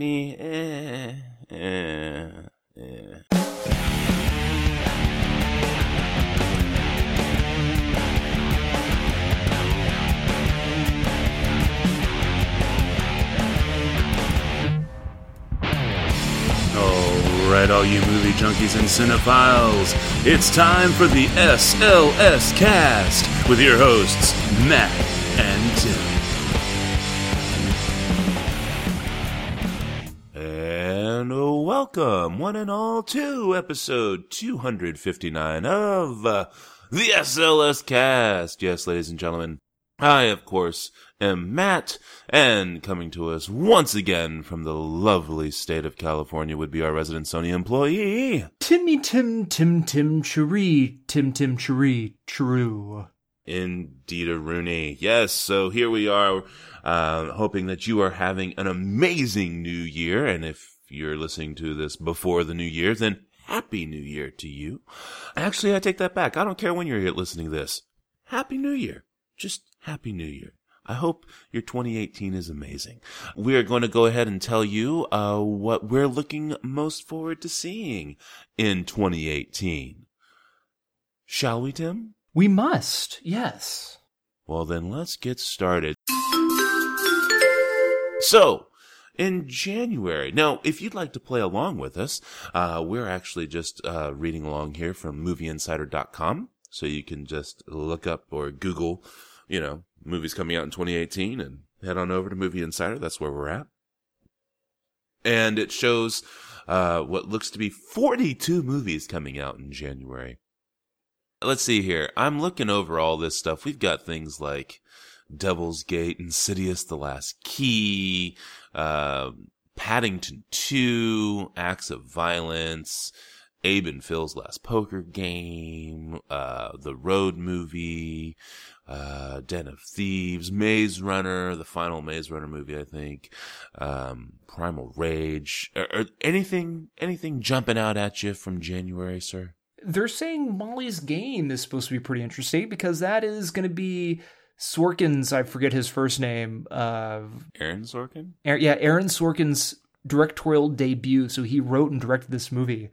me. Eh, eh, eh. All right, all you movie junkies and cinephiles, it's time for the SLS cast with your hosts, Matt and Tim. Welcome, one and all, to episode 259 of uh, the SLS cast. Yes, ladies and gentlemen, I, of course, am Matt, and coming to us once again from the lovely state of California would be our resident Sony employee. Timmy Tim Tim Tim Cherie Tim Tim Cherie True. Indeed, a Rooney. Yes, so here we are, uh, hoping that you are having an amazing new year, and if you're listening to this before the new year, then happy new year to you. Actually, I take that back. I don't care when you're listening to this. Happy new year. Just happy new year. I hope your 2018 is amazing. We are going to go ahead and tell you uh, what we're looking most forward to seeing in 2018. Shall we, Tim? We must, yes. Well, then let's get started. So, in January. Now, if you'd like to play along with us, uh, we're actually just uh, reading along here from movieinsider.com. So you can just look up or Google, you know, movies coming out in 2018 and head on over to Movie Insider. That's where we're at. And it shows uh, what looks to be 42 movies coming out in January. Let's see here. I'm looking over all this stuff. We've got things like Devil's Gate, Insidious, The Last Key, uh, Paddington 2, Acts of Violence, Abe and Phil's Last Poker Game, uh, The Road Movie, uh, Den of Thieves, Maze Runner, the final Maze Runner movie, I think, um, Primal Rage, or, or anything, anything jumping out at you from January, sir? They're saying Molly's Game is supposed to be pretty interesting because that is going to be Sorkin's, I forget his first name. Uh, Aaron Sorkin? Aaron, yeah, Aaron Sorkin's directorial debut. So he wrote and directed this movie.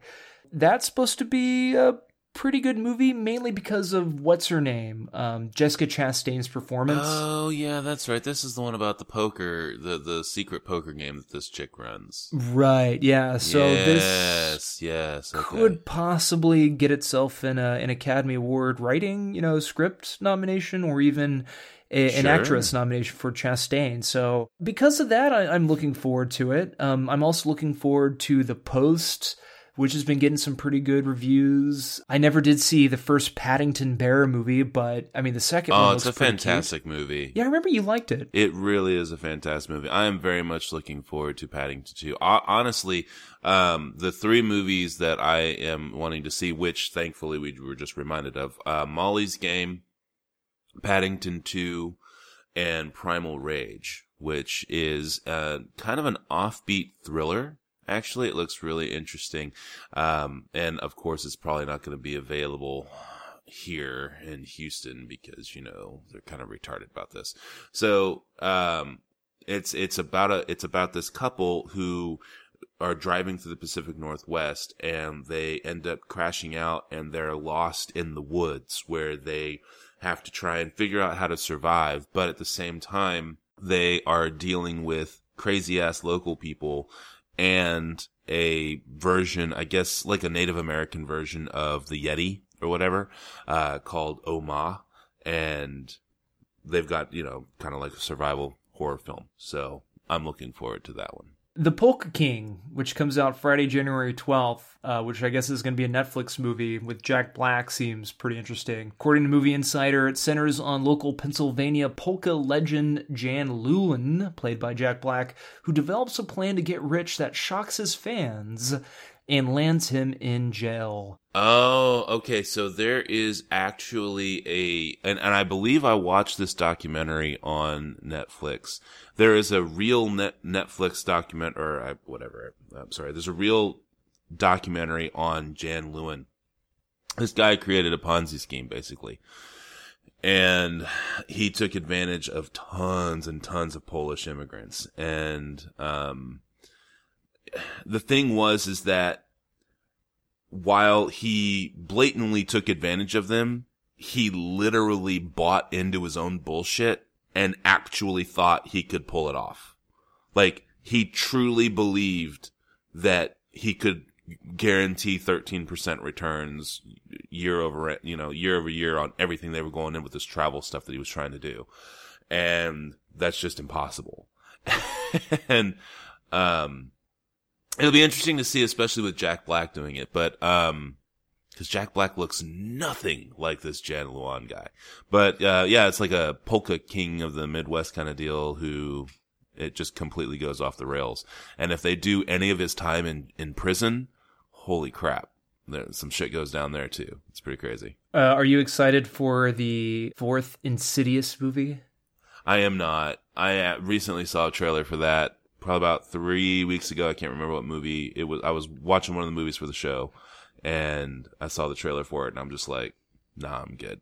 That's supposed to be a pretty good movie, mainly because of what's her name, um, Jessica Chastain's performance. Oh yeah, that's right. This is the one about the poker, the the secret poker game that this chick runs. Right. Yeah. So yes, this yes, okay. could possibly get itself in a an Academy Award writing, you know, script nomination, or even a, an actress nomination for Chastain. So because of that, I, I'm looking forward to it. Um, I'm also looking forward to the Post. Which has been getting some pretty good reviews. I never did see the first Paddington Bear movie, but I mean the second one Oh, it's a pretty cute. fantastic movie. Yeah, I remember you liked it. It really is a fantastic movie. I am very much looking forward to Paddington 2. Ho- Honestly, um, the three movies that I am wanting to see, which thankfully we were just reminded of, uh, Molly's Game, Paddington 2, and Primal Rage, which is, uh, kind of an offbeat thriller. Actually, it looks really interesting. Um, and of course, it's probably not going to be available here in Houston because, you know, they're kind of retarded about this. So, um, it's, it's about a, it's about this couple who are driving through the Pacific Northwest and they end up crashing out and they're lost in the woods where they have to try and figure out how to survive. But at the same time, they are dealing with crazy ass local people and a version, I guess, like a Native American version of the Yeti or whatever, uh, called Oma. And they've got, you know, kind of like a survival horror film. So I'm looking forward to that one. The Polka King, which comes out Friday, January 12th, uh, which I guess is going to be a Netflix movie with Jack Black, seems pretty interesting. According to Movie Insider, it centers on local Pennsylvania polka legend Jan Lewan, played by Jack Black, who develops a plan to get rich that shocks his fans and lands him in jail. Oh, okay. So there is actually a, and, and I believe I watched this documentary on Netflix. There is a real net Netflix document, or I, whatever. I'm sorry. There's a real documentary on Jan Lewan. This guy created a Ponzi scheme, basically. And he took advantage of tons and tons of Polish immigrants. And, um, the thing was is that while he blatantly took advantage of them, he literally bought into his own bullshit and actually thought he could pull it off. Like he truly believed that he could guarantee 13% returns year over, you know, year over year on everything they were going in with this travel stuff that he was trying to do. And that's just impossible. and, um, it'll be interesting to see, especially with Jack Black doing it, but, um, because Jack Black looks nothing like this Jan Lewan guy. But uh, yeah, it's like a polka king of the Midwest kind of deal who it just completely goes off the rails. And if they do any of his time in, in prison, holy crap. There, some shit goes down there too. It's pretty crazy. Uh, are you excited for the fourth Insidious movie? I am not. I uh, recently saw a trailer for that probably about three weeks ago. I can't remember what movie it was. I was watching one of the movies for the show and I saw the trailer for it, and I'm just like, nah, I'm good.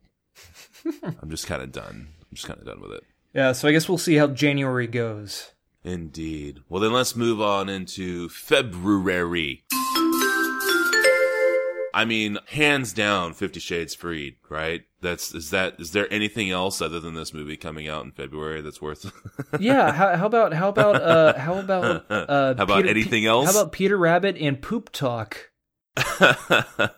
I'm just kind of done. I'm just kind of done with it. Yeah, so I guess we'll see how January goes. Indeed. Well, then let's move on into February. I mean, hands down, Fifty Shades Freed, right? That's is that is there anything else other than this movie coming out in February that's worth? yeah. How, how, about how about uh how about uh how about Peter, anything else? How about Peter Rabbit and Poop Talk? uh,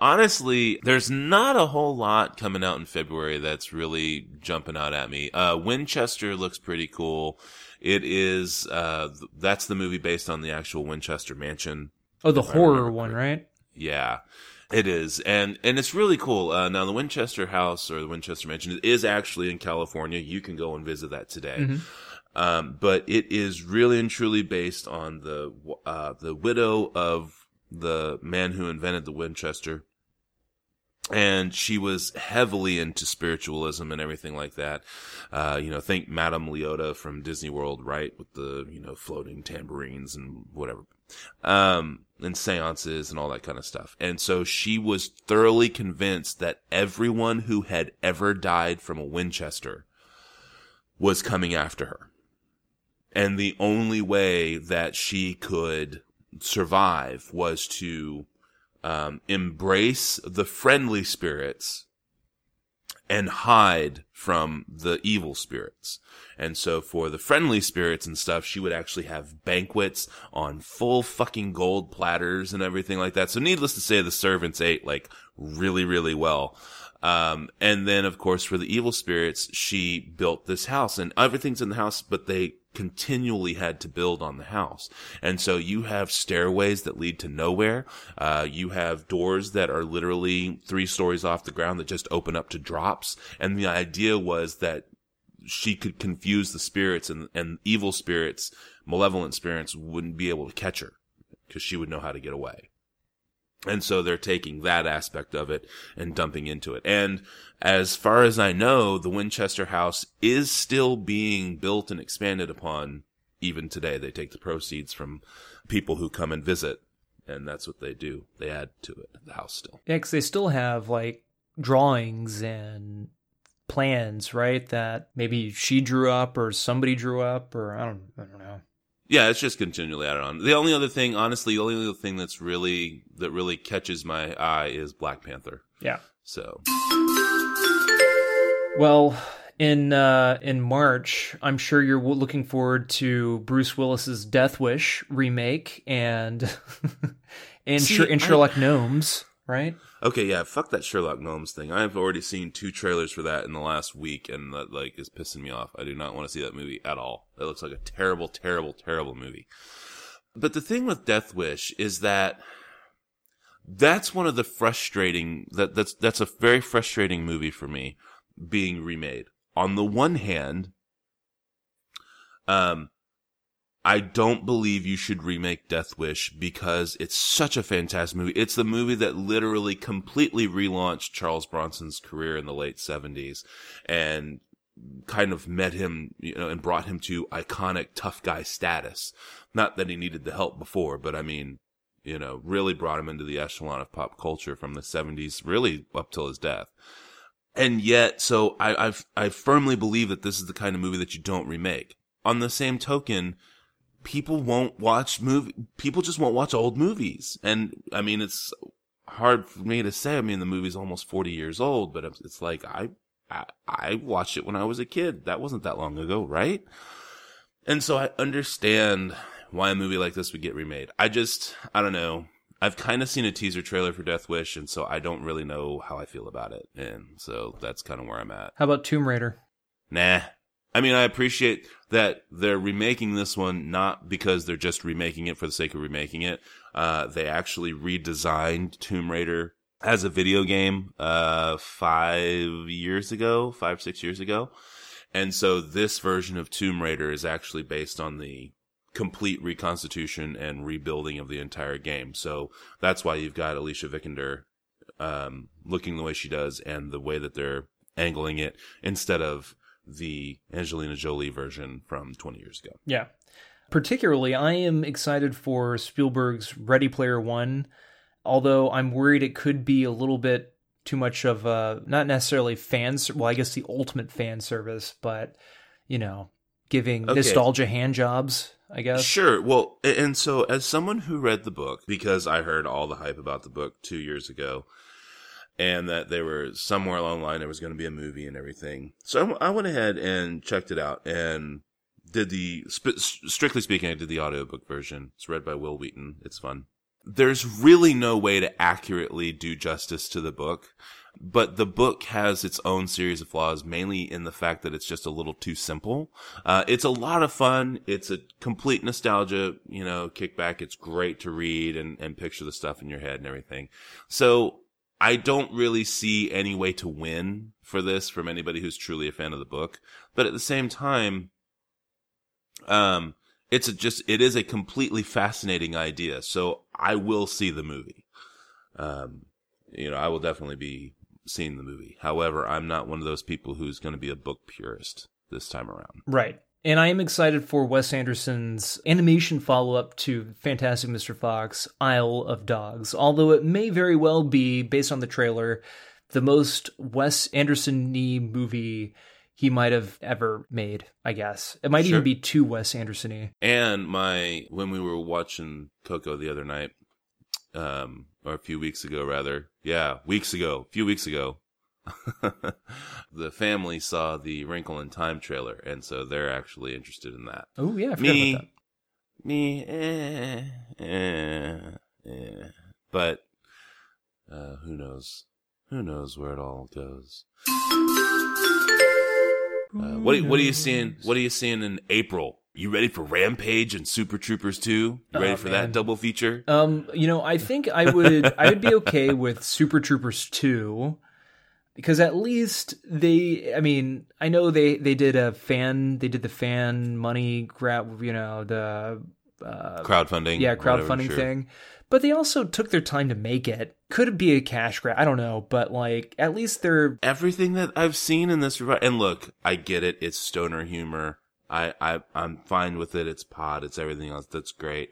honestly, there's not a whole lot coming out in February that's really jumping out at me. Uh, Winchester looks pretty cool. It is, uh, that's the movie based on the actual Winchester mansion. Oh, the horror one, right? Yeah. It is, and and it's really cool. Uh, now, the Winchester House or the Winchester Mansion is actually in California. You can go and visit that today. Mm-hmm. Um, but it is really and truly based on the uh, the widow of the man who invented the Winchester, and she was heavily into spiritualism and everything like that. Uh, you know, think Madame Leota from Disney World, right, with the you know floating tambourines and whatever, um, and seances and all that kind of stuff. And so she was thoroughly convinced that everyone who had ever died from a Winchester was coming after her and the only way that she could survive was to um, embrace the friendly spirits and hide from the evil spirits. And so for the friendly spirits and stuff, she would actually have banquets on full fucking gold platters and everything like that. So needless to say, the servants ate like really, really well. Um, and then of course for the evil spirits, she built this house and everything's in the house, but they continually had to build on the house. And so you have stairways that lead to nowhere. Uh, you have doors that are literally three stories off the ground that just open up to drops. And the idea was that she could confuse the spirits and, and evil spirits, malevolent spirits wouldn't be able to catch her because she would know how to get away. And so they're taking that aspect of it and dumping into it. And as far as I know, the Winchester house is still being built and expanded upon even today. They take the proceeds from people who come and visit and that's what they do. They add to it, the house still. Yeah, because they still have like drawings and plans, right? That maybe she drew up or somebody drew up or I don't, I don't know. Yeah, it's just continually added on. The only other thing, honestly, the only other thing that's really that really catches my eye is Black Panther. Yeah. So. Well, in uh, in March, I'm sure you're looking forward to Bruce Willis's Death Wish remake and and, See, and Sherlock I... Gnomes right? Okay, yeah, fuck that Sherlock Gnomes thing. I've already seen two trailers for that in the last week, and that like is pissing me off. I do not want to see that movie at all. It looks like a terrible, terrible, terrible movie. But the thing with Death Wish is that that's one of the frustrating that that's that's a very frustrating movie for me being remade. On the one hand, um, I don't believe you should remake Death Wish because it's such a fantastic movie. It's the movie that literally completely relaunched Charles Bronson's career in the late 70s and kind of met him, you know, and brought him to iconic tough guy status. Not that he needed the help before, but I mean, you know, really brought him into the echelon of pop culture from the 70s, really up till his death. And yet, so I, I've, I firmly believe that this is the kind of movie that you don't remake. On the same token, people won't watch movie. People just won't watch old movies, and I mean, it's hard for me to say. I mean, the movie's almost forty years old, but it's, it's like I, I I watched it when I was a kid. That wasn't that long ago, right? And so I understand why a movie like this would get remade. I just, I don't know. I've kind of seen a teaser trailer for Death Wish, and so I don't really know how I feel about it. And so that's kind of where I'm at. How about Tomb Raider? Nah. I mean, I appreciate that they're remaking this one not because they're just remaking it for the sake of remaking it. Uh, they actually redesigned Tomb Raider as a video game uh, five years ago, five, six years ago. And so this version of Tomb Raider is actually based on the complete reconstitution and rebuilding of the entire game. So that's why you've got Alicia Vikander um, looking the way she does and the way that they're angling it instead of the Angelina Jolie version from 20 years ago. Yeah. Particularly, I am excited for Spielberg's Ready Player One, although I'm worried it could be a little bit too much of a, not necessarily fans, well, I guess the ultimate fan service, but, you know, giving Okay. nostalgia hand jobs, I guess. Sure. Well, and so as someone who read the book, because I heard all the hype about the book two years ago, and that they were somewhere along the line there was going to be a movie and everything. So I went ahead and checked it out and did the sp- strictly speaking, I did the audiobook version. It's read by Wil Wheaton. It's fun. There's really no way to accurately do justice to the book, but the book has its own series of flaws, mainly in the fact that it's just a little too simple. Uh, it's a lot of fun. It's a complete nostalgia, you know, kickback. It's great to read and, and picture the stuff in your head and everything. So I don't really see any way to win for this from anybody who's truly a fan of the book. But at the same time, um, it's just, it is a completely fascinating idea. So I will see the movie. Um, you know, I will definitely be seeing the movie. However, I'm not one of those people who's going to be a book purist this time around. Right. And I am excited for Wes Anderson's animation follow up to Fantastic Mr. Fox, Isle of Dogs. Although it may very well be, based on the trailer, the most Wes Anderson y movie he might have ever made, I guess. It might Sure. even be too Wes Anderson y. And my when we were watching Coco the other night, um, or a few weeks ago rather, yeah, weeks ago, a few weeks ago, the family saw the Wrinkle in Time trailer, and so they're actually interested in that. Oh, yeah, Me, about that. me, eh, eh, eh. But uh, who knows? Who knows where it all goes? Uh, what are, what are you seeing? What are you seeing in April? You ready for Rampage and Super Troopers 2? You ready Oh, for man. that double feature? Um, you know, I think I would I would be okay with Super Troopers 2 because at least they I mean, I know they they did a fan they did the fan money grab, you know, the uh crowdfunding. yeah, whatever, crowdfunding sure. thing. But they also took their time to make it. Could it be a cash grab? I don't know, but like at least they're Everything that I've seen in this, and look, I get it. It's stoner humor. I, I, I'm fine with it. It's pod. It's everything else. That's great.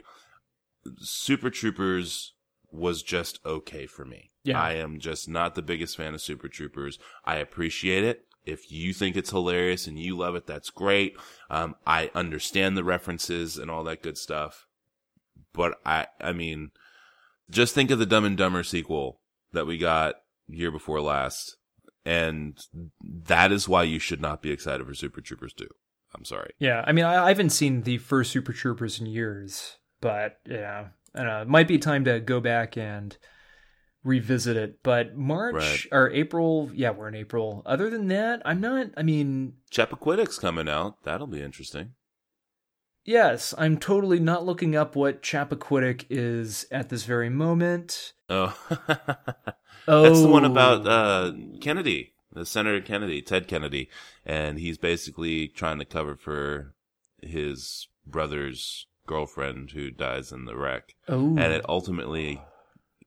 Super Troopers was just okay for me. Yeah. I am just not the biggest fan of Super Troopers. I appreciate it. If you think it's hilarious and you love it, that's great. Um, I understand the references and all that good stuff. But I, I mean, just think of the Dumb and Dumber sequel that we got year before last. And that is why you should not be excited for Super Troopers 2. I'm sorry. Yeah, I mean, I, I haven't seen the first Super Troopers in years, but yeah, I don't know. It might be time to go back and revisit it. But March Right. or April, yeah, we're in April. Other than that, I'm not. I mean, Chappaquiddick's coming out. That'll be interesting. yes, I'm totally not looking up what Chappaquiddick is at this very moment. Oh, Oh, that's the one about uh, Kennedy, the Senator Kennedy, Ted Kennedy, and he's basically trying to cover for his brother's girlfriend who dies in the wreck, oh, and it ultimately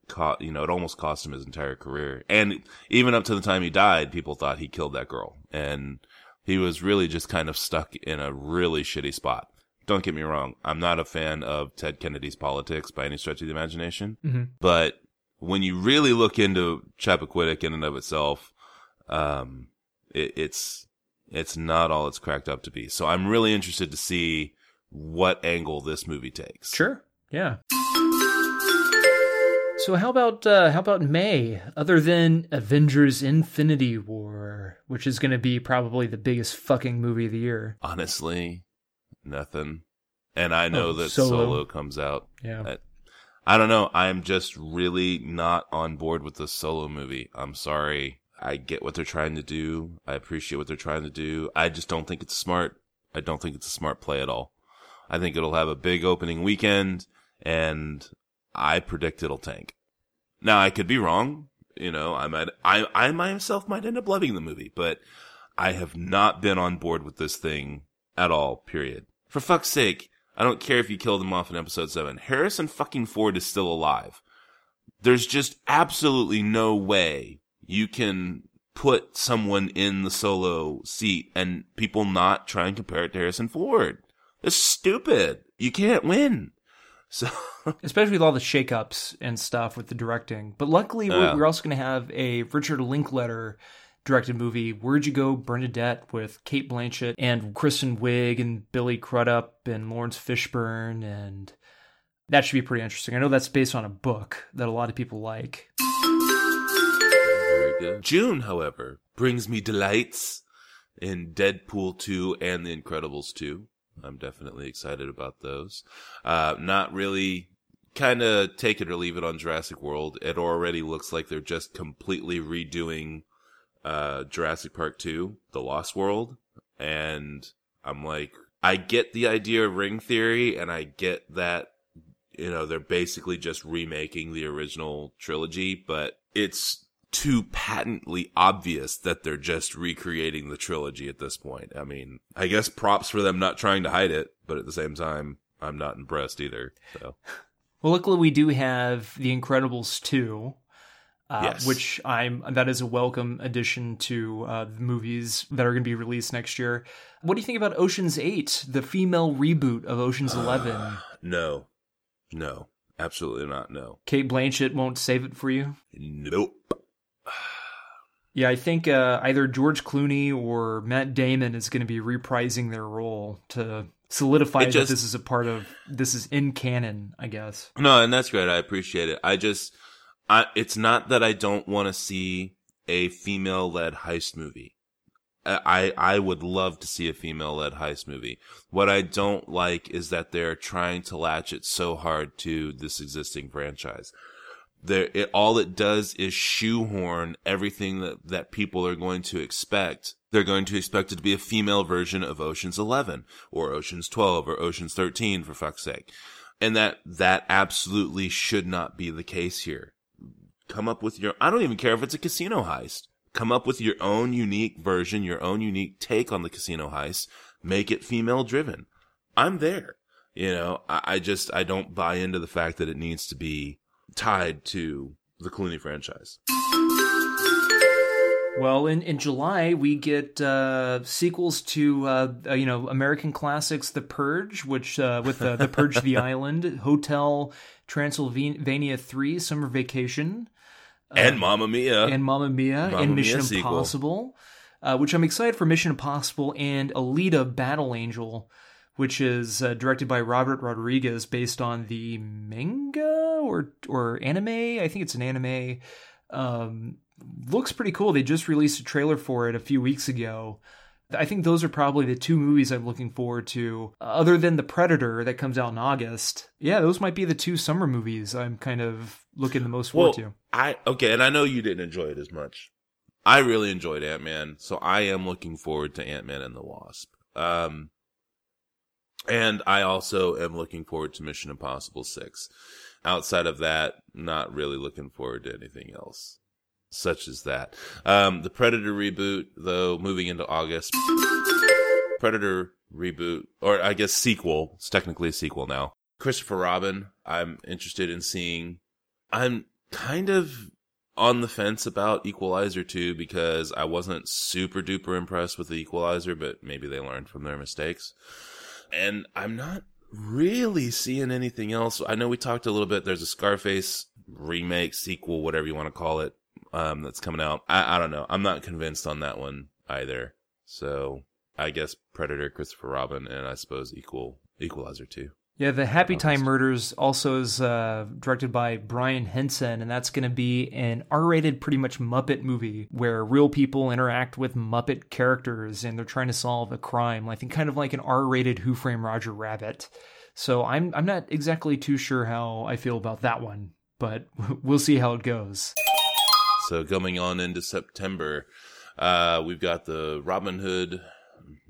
caught you know it almost cost him his entire career, and even up to the time he died, people thought he killed that girl, and he was really just kind of stuck in a really shitty spot. Don't get me wrong, I'm not a fan of Ted Kennedy's politics by any stretch of the imagination. Mhm. But when you really look into Chappaquiddick in and of itself, um, it, it's it's not all it's cracked up to be. So I'm really interested to see what angle this movie takes. Sure. Yeah. So how about uh, how about May? Other than Avengers: Infinity War, which is going to be probably the biggest fucking movie of the year. Honestly, nothing. And I know Oh, that Solo. Solo. comes out. Yeah. I, I don't know. I'm just really not on board with the Solo movie. I'm sorry. I get what they're trying to do. I appreciate what they're trying to do. I just don't think it's smart. I don't think it's a smart play at all. I think it'll have a big opening weekend and I predict it'll tank. Now I could be wrong. You know, I might, I, I myself might end up loving the movie, but I have not been on board with this thing at all, period. For fuck's sake, I don't care if you killed him off in episode seven. Harrison fucking Ford is still alive. There's just absolutely no way you can put someone in the solo seat and people not try and compare it to Harrison Ford. It's stupid. You can't win. So, especially with all the shakeups and stuff with the directing. But luckily, we're, we're also going to have a Richard Linklater directed movie, Where'd You Go, Bernadette, with Cate Blanchett and Kristen Wiig and Billy Crudup and Laurence Fishburne, and that should be pretty interesting. I know that's based on a book that a lot of people like. Very good. June, however, brings me delights in Deadpool 2 and The Incredibles 2. I'm definitely excited about those. Uh, not really kind of take it or leave it on Jurassic World. It already looks like they're just completely redoing uh, Jurassic Park 2, The Lost World. And I'm like, I get the idea of ring theory and I get that you know, they're basically just remaking the original trilogy, but it's too patently obvious that they're just recreating the trilogy at this point. I mean, I guess props for them not trying to hide it, but at the same time, I'm not impressed either. So, Well, luckily, we do have The Incredibles 2. Uh, Yes. Which I'm that is a welcome addition to uh, the movies that are going to be released next year. What do you think about Ocean's Eight, the female reboot of Ocean's Eleven? no, no, absolutely not. No, Cate Blanchett won't save it for you. nope. Yeah, I think uh, either George Clooney or Matt Damon is going to be reprising their role to solidify It that this is a part of this is in canon. I guess. No, and that's great. I appreciate it. I just, I, it's not that I don't want to see a female led heist movie. I, I would love to see a female led heist movie. What I don't like is that they're trying to latch it so hard to this existing franchise. There, it, all it does is shoehorn everything that, that people are going to expect. They're going to expect it to be a female version of Ocean's 11 or Ocean's 12 or Ocean's 13 for fuck's sake. And that, that absolutely should not be the case here. Come up with your, I don't even care if it's a casino heist. Come up with your own unique version, your own unique take on the casino heist. Make it female driven. I'm there. You know, I, I just, I don't buy into the fact that it needs to be tied to the Clooney franchise. Well, in, in July we get uh, sequels to uh, uh, you know American classics, The Purge, which uh, with uh, The Purge: The Island, Hotel Transylvania Three, Summer Vacation, and Mamma Mia. and Mamma Mia, Mamma and Mission sequel. Impossible, uh, which I'm excited for Mission Impossible and Alita: Battle Angel, which is uh, directed by Robert Rodriguez, based on the manga or or anime. I think it's an anime. Um, looks pretty cool. They just released a trailer for it a few weeks ago. I think those are probably the two movies I'm looking forward to, uh, other than The Predator that comes out in August. Yeah, those might be the two summer movies I'm kind of looking the most well, forward to. I, okay, and I know you didn't enjoy it as much. I really enjoyed Ant Man, so I am looking forward to Ant Man and the Wasp. Um, and I also am looking forward to Mission Impossible 6. Outside of that, not really looking forward to anything else, such as that. Um, the Predator reboot, though, moving into August. Predator reboot, or I guess sequel. It's technically a sequel now. Christopher Robin, I'm interested in seeing. I'm kind of on the fence about Equalizer 2 because I wasn't super duper impressed with the Equalizer, but maybe they learned from their mistakes. And I'm not really seeing anything else. I know we talked a little bit. There's a Scarface remake, sequel, whatever you want to call it, um, that's coming out. I, I don't know. I'm not convinced on that one either. So I guess Predator, Christopher Robin, and I suppose Equal Equalizer 2. Yeah, the Happy Time Murders also is uh, directed by Brian Henson, and that's going to be an R-rated, pretty much Muppet movie where real people interact with Muppet characters and they're trying to solve a crime. I think kind of like an R-rated Who Framed Roger Rabbit. So I'm I'm not exactly too sure how I feel about that one, but we'll see how it goes. So going on into September, uh, we've got the Robin Hood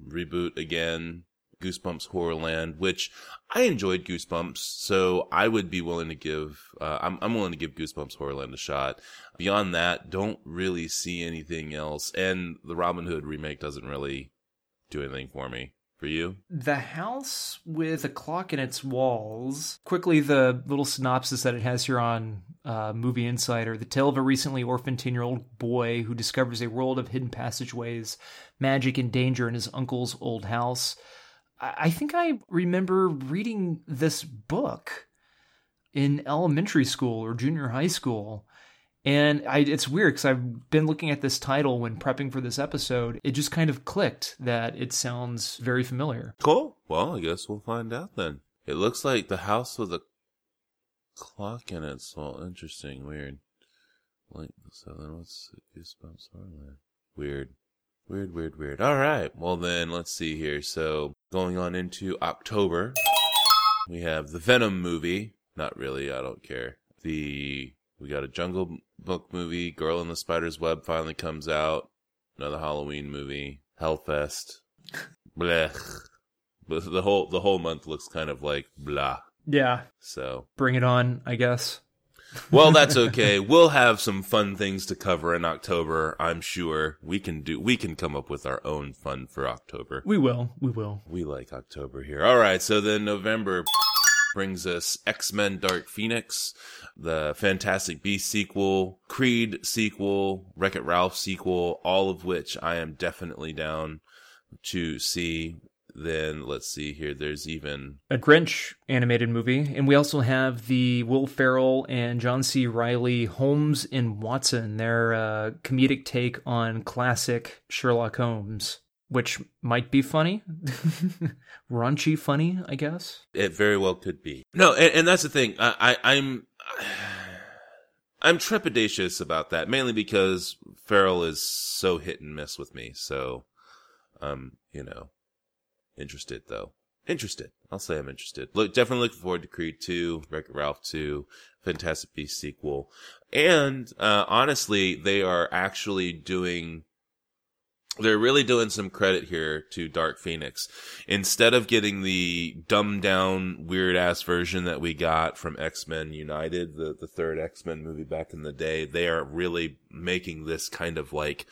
reboot again. Goosebumps Horrorland, which I enjoyed Goosebumps, so I would be willing to give. Uh, I'm I'm willing to give Goosebumps Horrorland a shot. Beyond that, don't really see anything else, and the Robin Hood remake doesn't really do anything for me. For you, The House with a Clock in Its Walls. Quickly, the little synopsis that it has here on uh, Movie Insider the tale of a recently orphaned 10 year old boy who discovers a world of hidden passageways, magic, and danger in his uncle's old house. I, think I remember reading this book in elementary school or junior high school. And I, it's weird because I've been looking at this title when prepping for this episode. It just kind of clicked that it sounds very familiar. cool. Well, I guess we'll find out then. It looks like the house with a clock in it. So interesting, weird. Like so, then what's Goosebumps? Weird. Weird, weird, weird. All right. Well, then let's see here. So going on into October, we have the Venom movie. Not really. I don't care. The we got a Jungle Book movie. Girl in the Spider's Web finally comes out. Another Halloween movie. Hellfest. Blech. But the whole the whole month looks kind of like blah. Yeah. So Bring it on, I guess. Well, that's okay. We'll have some fun things to cover in October. I'm sure we can do. We can come up with our own fun for October. We will. We will. We like October here. All right. So then November brings us X Men Dark Phoenix, the Fantastic Beast sequel, Creed sequel, Wreck It Ralph sequel, all of which I am definitely down to see. Then let's see here. There's even A Grinch animated movie. And we also have the Will Ferrell and John C. Reilly Holmes and Watson, their uh, comedic take on classic Sherlock Holmes, which might be funny. Raunchy funny, I guess. It very well could be. No, and, and that's the thing. I, I, I'm I'm trepidatious about that, mainly because Ferrell is so hit and miss with me. So, um, you know, interested though. Interested. I'll say I'm interested. Look, definitely looking forward to Creed 2, Wreck-It Ralph 2, Fantastic Beasts sequel. And, uh, honestly, they are actually doing they're really doing some credit here to Dark Phoenix. Instead of getting the dumbed down, weird ass version that we got from X Men United, the, the third X Men movie back in the day, they are really making this kind of like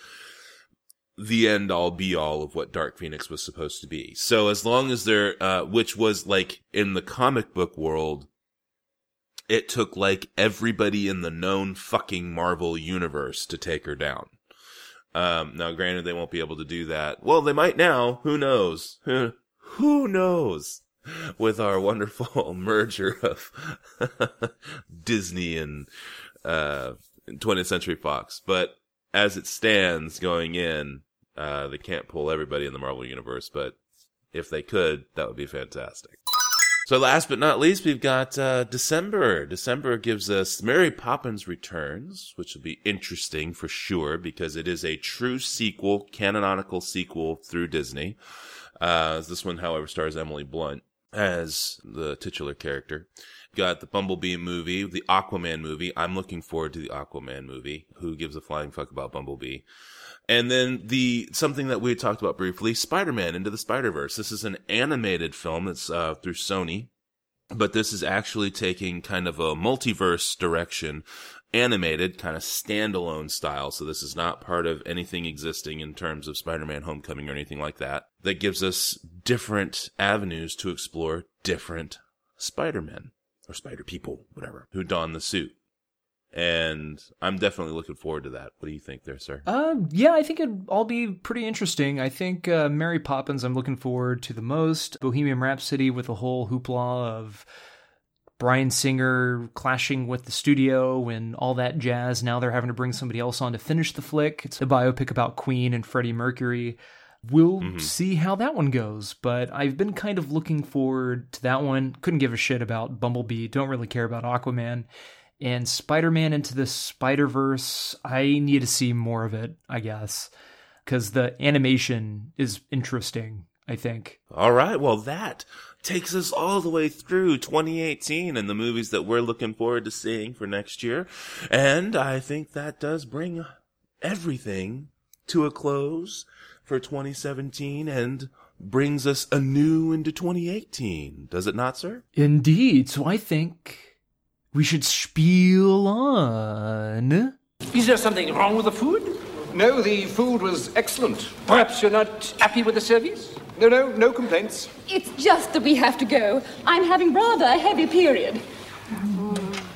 the end all be all of what Dark Phoenix was supposed to be. So as long as they're, uh, which was like in the comic book world, it took like everybody in the known fucking Marvel universe to take her down. Um, now, granted, they won't be able to do that. Well, they might now. Who knows? Who knows? With our wonderful merger of Disney and uh, 20th Century Fox, but as it stands going in, uh, they can't pull everybody in the Marvel universe. But if they could, that would be fantastic. So last but not least, we've got uh, December. December gives us Mary Poppins Returns, which will be interesting for sure because it is a true sequel, canonical sequel through Disney. Uh, this one, however, stars Emily Blunt as the titular character. Got the Bumblebee movie, the Aquaman movie. I'm looking forward to the Aquaman movie. Who gives a flying fuck about Bumblebee? And then the something that we talked about briefly, Spider-Man Into the Spider-Verse. This is an animated film that's uh, through Sony, but this is actually taking kind of a multiverse direction, animated, kind of standalone style. So this is not part of anything existing in terms of Spider-Man Homecoming or anything like that. That gives us different avenues to explore different Spider-Men or Spider People, whatever, who don the suit and I'm definitely looking forward to that. What do you think, there, sir? Uh, yeah, I think it'd all be pretty interesting. I think uh, Mary Poppins, I'm looking forward to the most. Bohemian Rhapsody with the whole hoopla of Bryan Singer clashing with the studio and all that jazz. Now they're having to bring somebody else on to finish the flick. It's a biopic about Queen and Freddie Mercury. we'll mm-hmm. see how that one goes. But I've been kind of looking forward to that one. Couldn't give a shit about Bumblebee. Don't really care about Aquaman. And Spider Man Into the Spider Verse, I need to see more of it, I guess, because the animation is interesting, I think. All right. Well, that takes us all the way through 2018 and the movies that we're looking forward to seeing for next year. And I think that does bring everything to a close for 2017 and brings us anew into 2018. Does it not, sir? Indeed. So I think we should spiel on. Is there something wrong with the food? No, the food was excellent. Perhaps you're not happy with the service? No, no, no complaints. It's just that we have to go. I'm having rather a heavy period.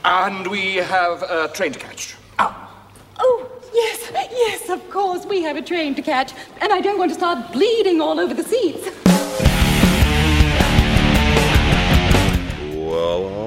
And we have a train to catch. Ah. Oh, yes, yes, of course. We have a train to catch, and I don't want to start bleeding all over the seats. then, the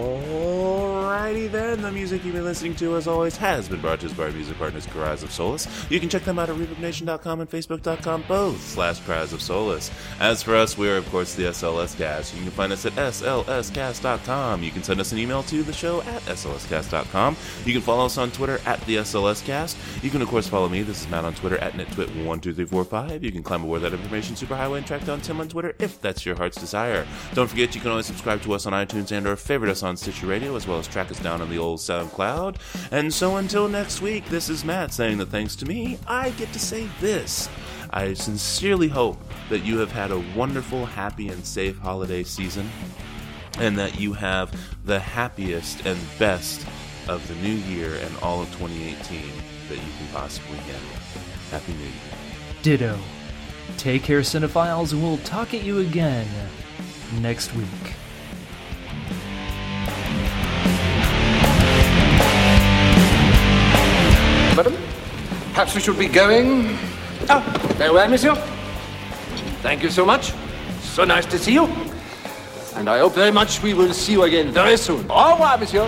music you've been listening to, as always, has been brought to us by our music partners, Cries of Solace. You can check them out at ReverbNation.com and Facebook.com, both slash Cries of Solace. As for us, we are, of course, the SLS Cast. You can find us at SLScast.com. You can send us an email to the show at SLScast.com. You can follow us on Twitter at the SLS Cast. You can, of course, follow me. This is Matt on Twitter at NetTwit12345. You can climb aboard that information superhighway and track down Tim on Twitter if that's your heart's desire. Don't forget, you can always subscribe to us on iTunes and or favorite us on Stitcher Radio, as well as track us down on the old SoundCloud. And so until next week, this is Matt saying that thanks to me, I get to say this. I sincerely hope that you have had a wonderful, happy, and safe holiday season, and that you have the happiest and best of the new year and all of 2018 that you can possibly get. Happy New Year. Ditto. Take care, cinephiles, and we'll talk at you again next week. Perhaps we should be going. Ah, very well, monsieur. Thank you so much. So nice to see you. And I hope very much we will see you again very soon. Au revoir, monsieur.